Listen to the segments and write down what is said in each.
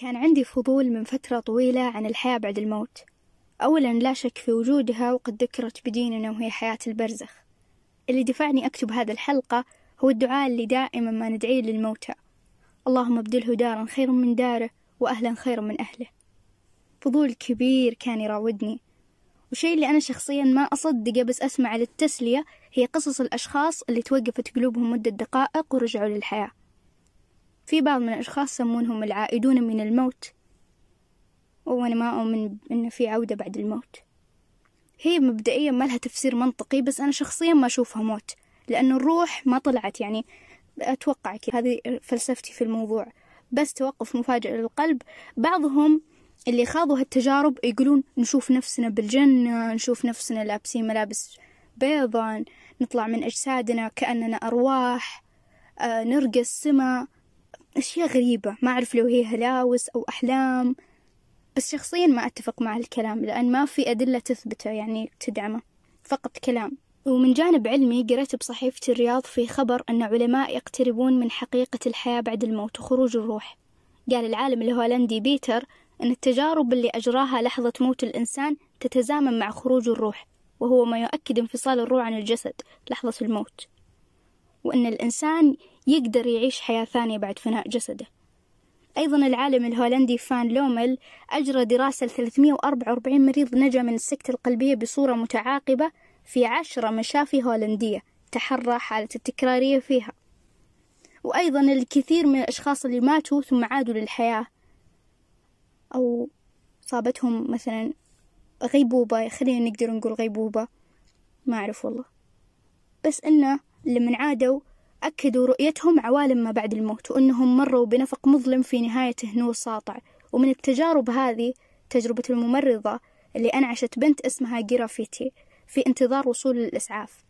كان عندي فضول من فترة طويلة عن الحياة بعد الموت. أولا لا شك في وجودها وقد ذكرت بديننا وهي حياة البرزخ. اللي دفعني أكتب هذه الحلقة هو الدعاء اللي دائما ما ندعيه للموتى. اللهم ابدله دارا خيرا من داره وأهلا خيرا من أهله. فضول كبير كان يراودني. وشيء اللي أنا شخصيا ما أصدقه بس أسمع للتسلية هي قصص الأشخاص اللي توقفت قلوبهم مدة دقائق ورجعوا للحياة. في بعض من الأشخاص يسمونهم العائدون من الموت وأنا ما أؤمن إن في عودة بعد الموت. هي مبدئيا ما لها تفسير منطقي بس أنا شخصيا ما أشوفها موت لأنه الروح ما طلعت. يعني أتوقع كذا هذه فلسفتي في الموضوع. بس توقف مفاجئ للقلب بعضهم اللي خاضوا هالتجارب يقولون نشوف نفسنا بالجنة نشوف نفسنا لابسين ملابس بيضا نطلع من أجسادنا كأننا أرواح آه نرقى السماء أشياء غريبة ما أعرف لو هي هلاوس أو أحلام بس شخصيا ما أتفق مع الكلام لأن ما في أدلة تثبته يعني تدعمه فقط كلام. ومن جانب علمي قرأت بصحيفة الرياض في خبر أن علماء يقتربون من حقيقة الحياة بعد الموت وخروج الروح. قال العالم الهولندي بيتر أن التجارب اللي أجراها لحظة موت الإنسان تتزامن مع خروج الروح وهو ما يؤكد انفصال الروح عن الجسد لحظة الموت. وأن الإنسان يقدر يعيش حياة ثانية بعد فناء جسده. أيضا العالم الهولندي فان لومل أجرى دراسة ل 344 مريض نجا من السكتة القلبية بصورة متعاقبة في عشرة مشافي هولندية. تحرى حالة التكرارية فيها. وأيضا الكثير من الأشخاص اللي ماتوا ثم عادوا للحياة أو صابتهم مثلا غيبوبة. خلينا نقدر نقول غيبوبة. ما أعرف والله. بس إنه لمن عادوا أكدوا رؤيتهم عوالم ما بعد الموت وأنهم مروا بنفق مظلم في نهايته نور ساطع. ومن التجارب هذه تجربة الممرضة اللي أنعشت بنت اسمها جرافيتي في انتظار وصول الإسعاف.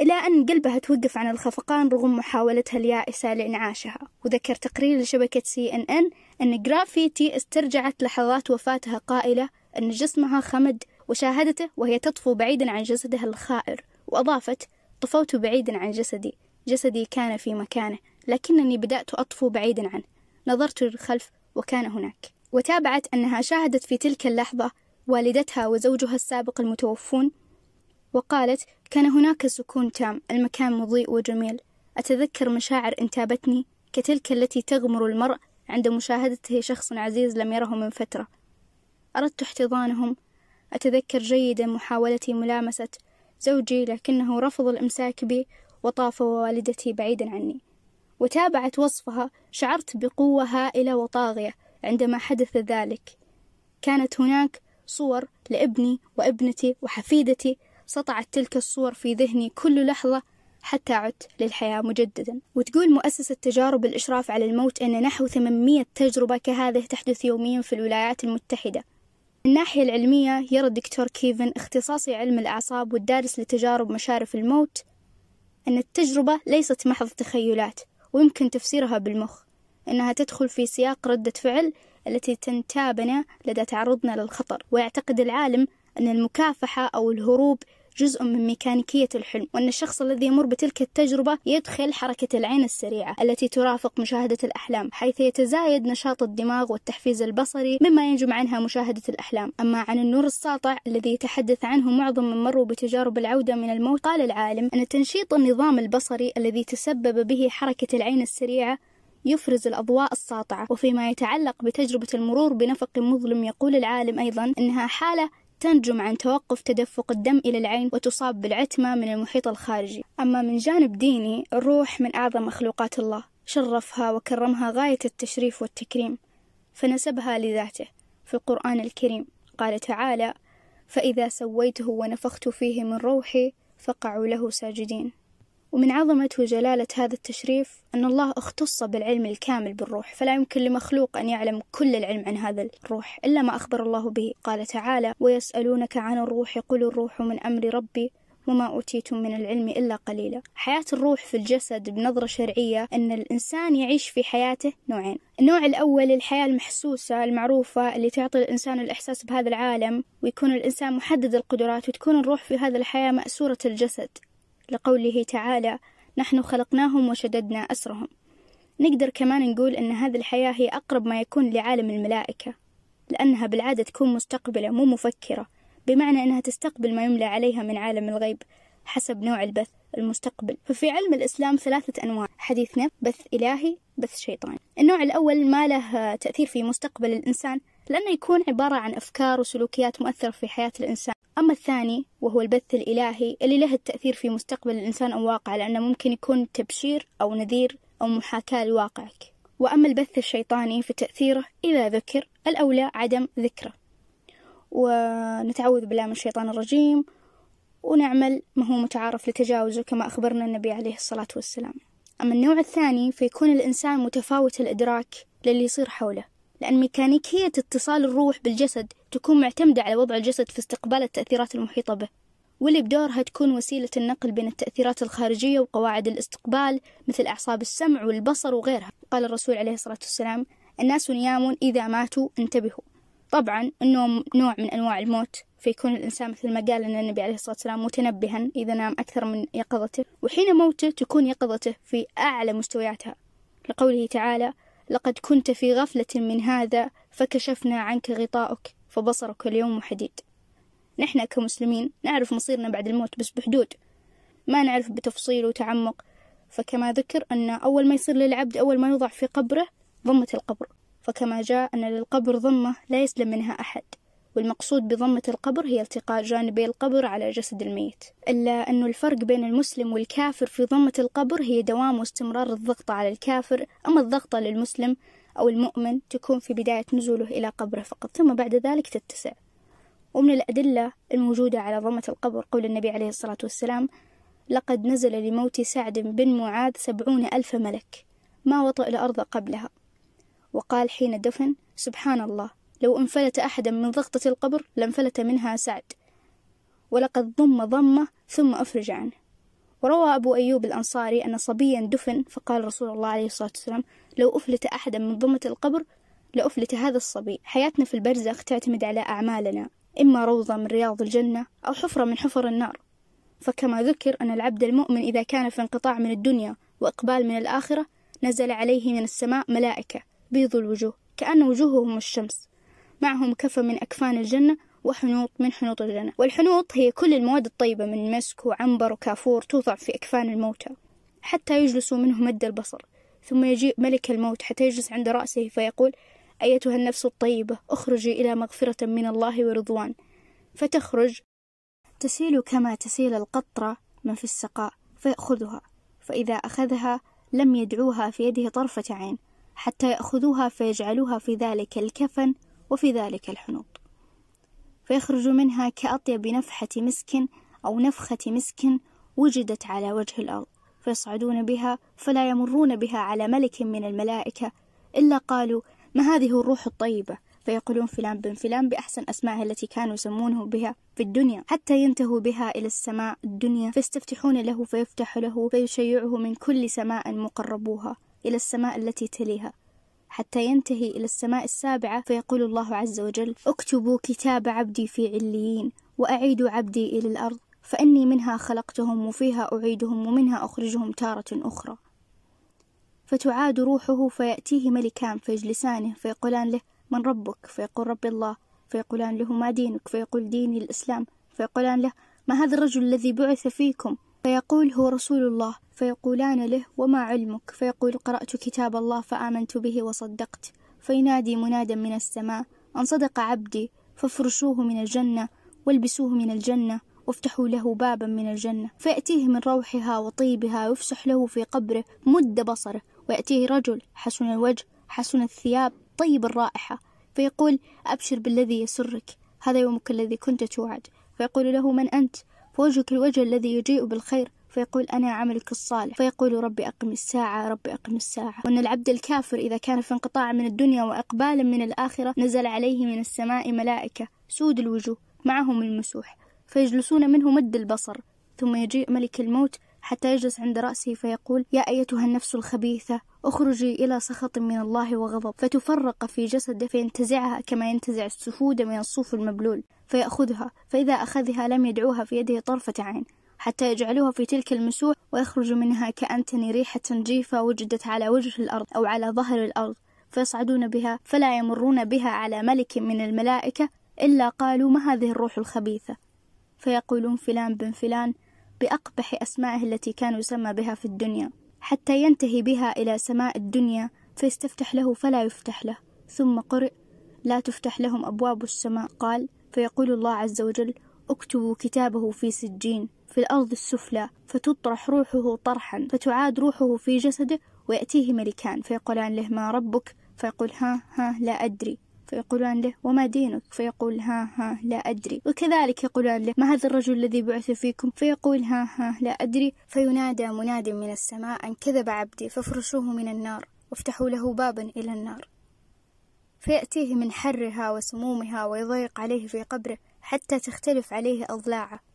إلى أن قلبها توقف عن الخفقان رغم محاولتها اليائسة لإنعاشها. وذكر تقرير لشبكة سي إن إن أن جرافيتي استرجعت لحظات وفاتها قائلة أن جسمها خمد وشاهدته وهي تطفو بعيدا عن جسدها الخائر. وأضافت طفوت بعيدا عن جسدي. جسدي كان في مكانه لكنني بدأت أطفو بعيدا عنه. نظرت للخلف وكان هناك. وتابعت أنها شاهدت في تلك اللحظة والدتها وزوجها السابق المتوفون وقالت كان هناك سكون تام المكان مضيء وجميل. أتذكر مشاعر انتابتني كتلك التي تغمر المرء عند مشاهدته شخص عزيز لم يره من فترة. أردت احتضانهم. أتذكر جيدا محاولتي ملامسة زوجي لكنه رفض الإمساك بي وطاف ووالدتي بعيدا عني. وتابعت وصفها شعرت بقوة هائلة وطاغية عندما حدث ذلك. كانت هناك صور لابني وابنتي وحفيدتي سطعت تلك الصور في ذهني كل لحظة حتى عدت للحياة مجددا. وتقول مؤسسة تجارب الإشراف على الموت أن نحو 800 تجربة كهذه تحدث يوميا في الولايات المتحدة. الناحية العلمية يرى الدكتور كيفن اختصاصي علم الأعصاب والدارس لتجارب مشارف الموت أن التجربة ليست محض تخيلات ويمكن تفسيرها بالمخ أنها تدخل في سياق ردة فعل التي تنتابنا لدى تعرضنا للخطر ويعتقد العالم أن المكافحة أو الهروب جزء من ميكانيكية الحلم وأن الشخص الذي يمر بتلك التجربة يدخل حركة العين السريعة التي ترافق مشاهدة الأحلام حيث يتزايد نشاط الدماغ والتحفيز البصري مما ينجم عنها مشاهدة الأحلام. أما عن النور الساطع الذي يتحدث عنه معظم من مروا بتجارب العودة من الموت قال العالم أن تنشيط النظام البصري الذي تسبب به حركة العين السريعة يفرز الأضواء الساطعة. وفيما يتعلق بتجربة المرور بنفق مظلم يقول العالم أيضا أنها حالة تنجم عن توقف تدفق الدم إلى العين وتصاب بالعتمة من المحيط الخارجي. أما من جانب ديني الروح من أعظم مخلوقات الله. شرفها وكرمها غاية التشريف والتكريم فنسبها لذاته في القرآن الكريم. قال تعالى فإذا سويته ونفخت فيه من روحي فقعوا له ساجدين. ومن عظمة وجلالة هذا التشريف أن الله اختص بالعلم الكامل بالروح فلا يمكن لمخلوق أن يعلم كل العلم عن هذا الروح إلا ما أخبر الله به. قال تعالى ويسألونك عن الروح قل الروح من أمر ربي وما أوتيتم من العلم إلا قليلا حياة الروح في الجسد بنظرة شرعية أن الإنسان يعيش في حياته نوعين. النوع الأول الحياة المحسوسة المعروفة اللي تعطي الإنسان الإحساس بهذا العالم ويكون الإنسان محدد القدرات وتكون الروح في هذه الحياة مأسورة الجسد. لقوله تعالى نحن خلقناهم وشددنا أسرهم. نقدر كمان نقول أن هذه الحياة هي أقرب ما يكون لعالم الملائكة لأنها بالعادة تكون مستقبلة مو مفكرة بمعنى أنها تستقبل ما يملى عليها من عالم الغيب حسب نوع البث المستقبل. ففي علم الإسلام ثلاثة أنواع حديث نفس بث إلهي بث شيطاني النوع الأول ما له تأثير في مستقبل الإنسان لأنه يكون عبارة عن أفكار وسلوكيات مؤثرة في حياة الإنسان. أما الثاني وهو البث الإلهي اللي له التأثير في مستقبل الإنسان أو واقع لأنه ممكن يكون تبشير أو نذير أو محاكاة لواقعك. وأما البث الشيطاني فتأثيره إذا ذكر الأولى عدم ذكره. ونتعوذ بالله من الشيطان الرجيم ونعمل ما هو متعارف لتجاوزه كما أخبرنا النبي عليه الصلاة والسلام. أما النوع الثاني فيكون الإنسان متفاوت الإدراك للي يصير حوله. لأن ميكانيكية اتصال الروح بالجسد تكون معتمدة على وضع الجسد في استقبال التأثيرات المحيطة به واللي بدورها تكون وسيلة النقل بين التأثيرات الخارجية وقواعد الاستقبال مثل أعصاب السمع والبصر وغيرها. قال الرسول عليه الصلاة والسلام الناس نيام إذا ماتوا انتبهوا. طبعا النوم نوع من أنواع الموت فيكون الإنسان مثل ما قال أن النبي عليه الصلاة والسلام متنبها إذا نام أكثر من يقظته وحين موته تكون يقظته في أعلى مستوياتها. لقوله تعالى لقد كنت في غفلة من هذا فكشفنا عنك غطاءك فبصرك اليوم حديد. نحن كمسلمين نعرف مصيرنا بعد الموت بس بحدود. ما نعرف بتفصيل وتعمق فكما ذكر أن أول ما يصير للعبد أول ما يوضع في قبره ضمة القبر. فكما جاء أن للقبر ضمة لا يسلم منها أحد. والمقصود بضمة القبر هي التقاء جانبي القبر على جسد الميت. إلا أن الفرق بين المسلم والكافر في ضمة القبر هي دوام واستمرار الضغط على الكافر. أما الضغط للمسلم أو المؤمن تكون في بداية نزوله إلى قبره فقط ثم بعد ذلك تتسع. ومن الأدلة الموجودة على ضمة القبر قول النبي عليه الصلاة والسلام لقد نزل لموت سعد بن معاذ سبعون ألف ملك ما وطئ الأرض قبلها. وقال حين دفن سبحان الله. لو انفلت أحدا من ضغطة القبر لانفلت منها سعد. ولقد ضم ضمة ثم أفرج عنه. وروى أبو أيوب الأنصاري أن صبيا دفن فقال رسول الله عليه الصلاة والسلام لو أفلت أحدا من ضمة القبر لأفلت هذا الصبي. حياتنا في البرزخ تعتمد على أعمالنا إما روضة من رياض الجنة أو حفرة من حفر النار. فكما ذكر أن العبد المؤمن إذا كان في انقطاع من الدنيا وإقبال من الآخرة نزل عليه من السماء ملائكة بيض الوجوه كأن وجوههم الشمس. معهم كفة من أكفان الجنة وحنوط من حنوط الجنة. والحنوط هي كل المواد الطيبة من مسك وعنبر وكافور توضع في أكفان الموتى حتى يجلسوا منه مد البصر. ثم يجيء ملك الموت حتى يجلس عند رأسه فيقول أيتها النفس الطيبة اخرجي إلى مغفرة من الله ورضوان. فتخرج تسيل كما تسيل القطرة من في السقاء فيأخذها. فإذا أخذها لم يدعوها في يده طرفة عين حتى يأخذوها فيجعلوها في ذلك الكفن وفي ذلك الحنوط. فيخرج منها كأطيب نفحة مسك أو نفخة مسك وجدت على وجه الأرض فيصعدون بها فلا يمرون بها على ملك من الملائكة إلا قالوا ما هذه الروح الطيبة؟ فيقولون فلان بن فلان بأحسن أسمائها التي كانوا يسمونه بها في الدنيا حتى ينتهوا بها إلى السماء الدنيا فيستفتحون له فيفتح له فيشيعه من كل سماء مقربوها إلى السماء التي تليها. حتى ينتهي إلى السماء السابعة فيقول الله عز وجل اكتبوا كتاب عبدي في عليين وأعيدوا عبدي إلى الأرض فإني منها خلقتهم وفيها أعيدهم ومنها أخرجهم تارة أخرى. فتعاد روحه فيأتيه ملكان فيجلسانه فيقولان له من ربك؟ فيقول رب الله. فيقولان له ما دينك؟ فيقول ديني الإسلام. فيقولان له ما هذا الرجل الذي بعث فيكم؟ فيقول هو رسول الله. فيقولان له وما علمك؟ فيقول قرأت كتاب الله فآمنت به وصدقت. فينادي منادا من السماء أن صدق عبدي فافرشوه من الجنة والبسوه من الجنة وافتحوا له بابا من الجنة. فيأتيه من روحها وطيبها ويفسح له في قبره مد بصره. ويأتيه رجل حسن الوجه حسن الثياب طيب الرائحة. فيقول أبشر بالذي يسرك هذا يومك الذي كنت توعد. فيقول له من أنت؟ فوجهك الوجه الذي يجيء بالخير. فيقول أنا عملك الصالح. فيقول ربي أقم الساعة ربي أقم الساعة. وأن العبد الكافر إذا كان في انقطاع من الدنيا وإقبال من الآخرة نزل عليه من السماء ملائكة سود الوجوه معهم المسوح. فيجلسون منه مد البصر. ثم يجيء ملك الموت حتى يجلس عند رأسه فيقول يا أيتها النفس الخبيثة أخرجي إلى سخط من الله وغضب. فتفرق في جسده فينتزعها كما ينتزع السفود من الصوف المبلول فيأخذها. فإذا أخذها لم يدعوها في يده طرفة عين. حتى يجعلوها في تلك المسوح ويخرج منها كأنتني ريحة جيفة وجدت على وجه الأرض أو على ظهر الأرض فيصعدون بها فلا يمرون بها على ملك من الملائكة إلا قالوا ما هذه الروح الخبيثة. فيقولون فلان بن فلان بأقبح أسمائه التي كان يسمى بها في الدنيا حتى ينتهي بها إلى سماء الدنيا فيستفتح له فلا يفتح له. ثم قرئ لا تفتح لهم أبواب السماء. قال فيقول الله عز وجل اكتبوا كتابه في سجين. في الأرض السفلى فتطرح روحه طرحا فتعاد روحه في جسده ويأتيه ملكان فيقولان له ما ربك؟ فيقول ها ها لا أدري. فيقولان له وما دينك؟ فيقول ها ها لا أدري. وكذلك يقولان له ما هذا الرجل الذي بعث فيكم؟ فيقول ها ها لا أدري. فينادى مناد من السماء أن كذب عبدي فافرشوه من النار وافتحوا له بابا إلى النار. فيأتيه من حرها وسمومها ويضيق عليه في قبره حتى تختلف عليه أضلاعه.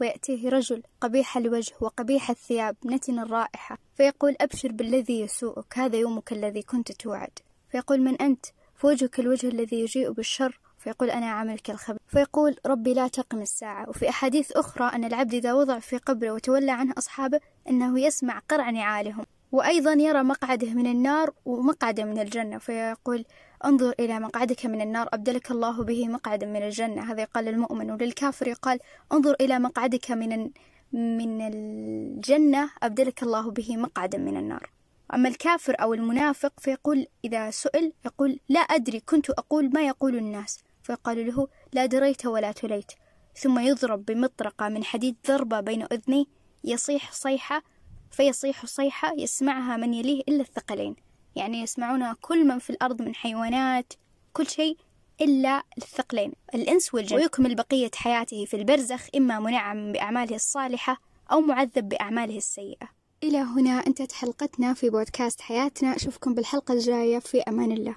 ويأتيه رجل قبيح الوجه وقبيح الثياب نتن الرائحة فيقول أبشر بالذي يسوءك هذا يومك الذي كنت توعد. فيقول من أنت؟ فوجهك الوجه الذي يجيء بالشر. فيقول أنا عملك الخبر فيقول ربي لا تقم الساعة. وفي أحاديث أخرى أن العبد إذا وضع في قبره وتولى عنه أصحابه أنه يسمع قرع نعالهم وأيضا يرى مقعده من النار ومقعده من الجنة. فيقول انظر إلى مقعدك من النار أبدلك الله به مقعدا من الجنة. هذا يقال للمؤمن وللكافر يقال انظر إلى مقعدك من من الجنة أبدلك الله به مقعدا من النار. أما الكافر أو المنافق فيقول إذا سئل يقول لا أدري كنت أقول ما يقول الناس. فيقال له لا دريت ولا تليت. ثم يضرب بمطرقة من حديد ضربة بين أذنيه يصيح صيحة فيصيح صيحة يسمعها من يليه إلا الثقلين. يعني يسمعونها كل من في الأرض من حيوانات كل شيء إلا الثقلين الإنس والجن. ويكمل بقية حياته في البرزخ إما منعم بأعماله الصالحة أو معذب بأعماله السيئة. إلى هنا انتهت حلقتنا في بودكاست حياتنا. أشوفكم بالحلقة الجاية. في أمان الله.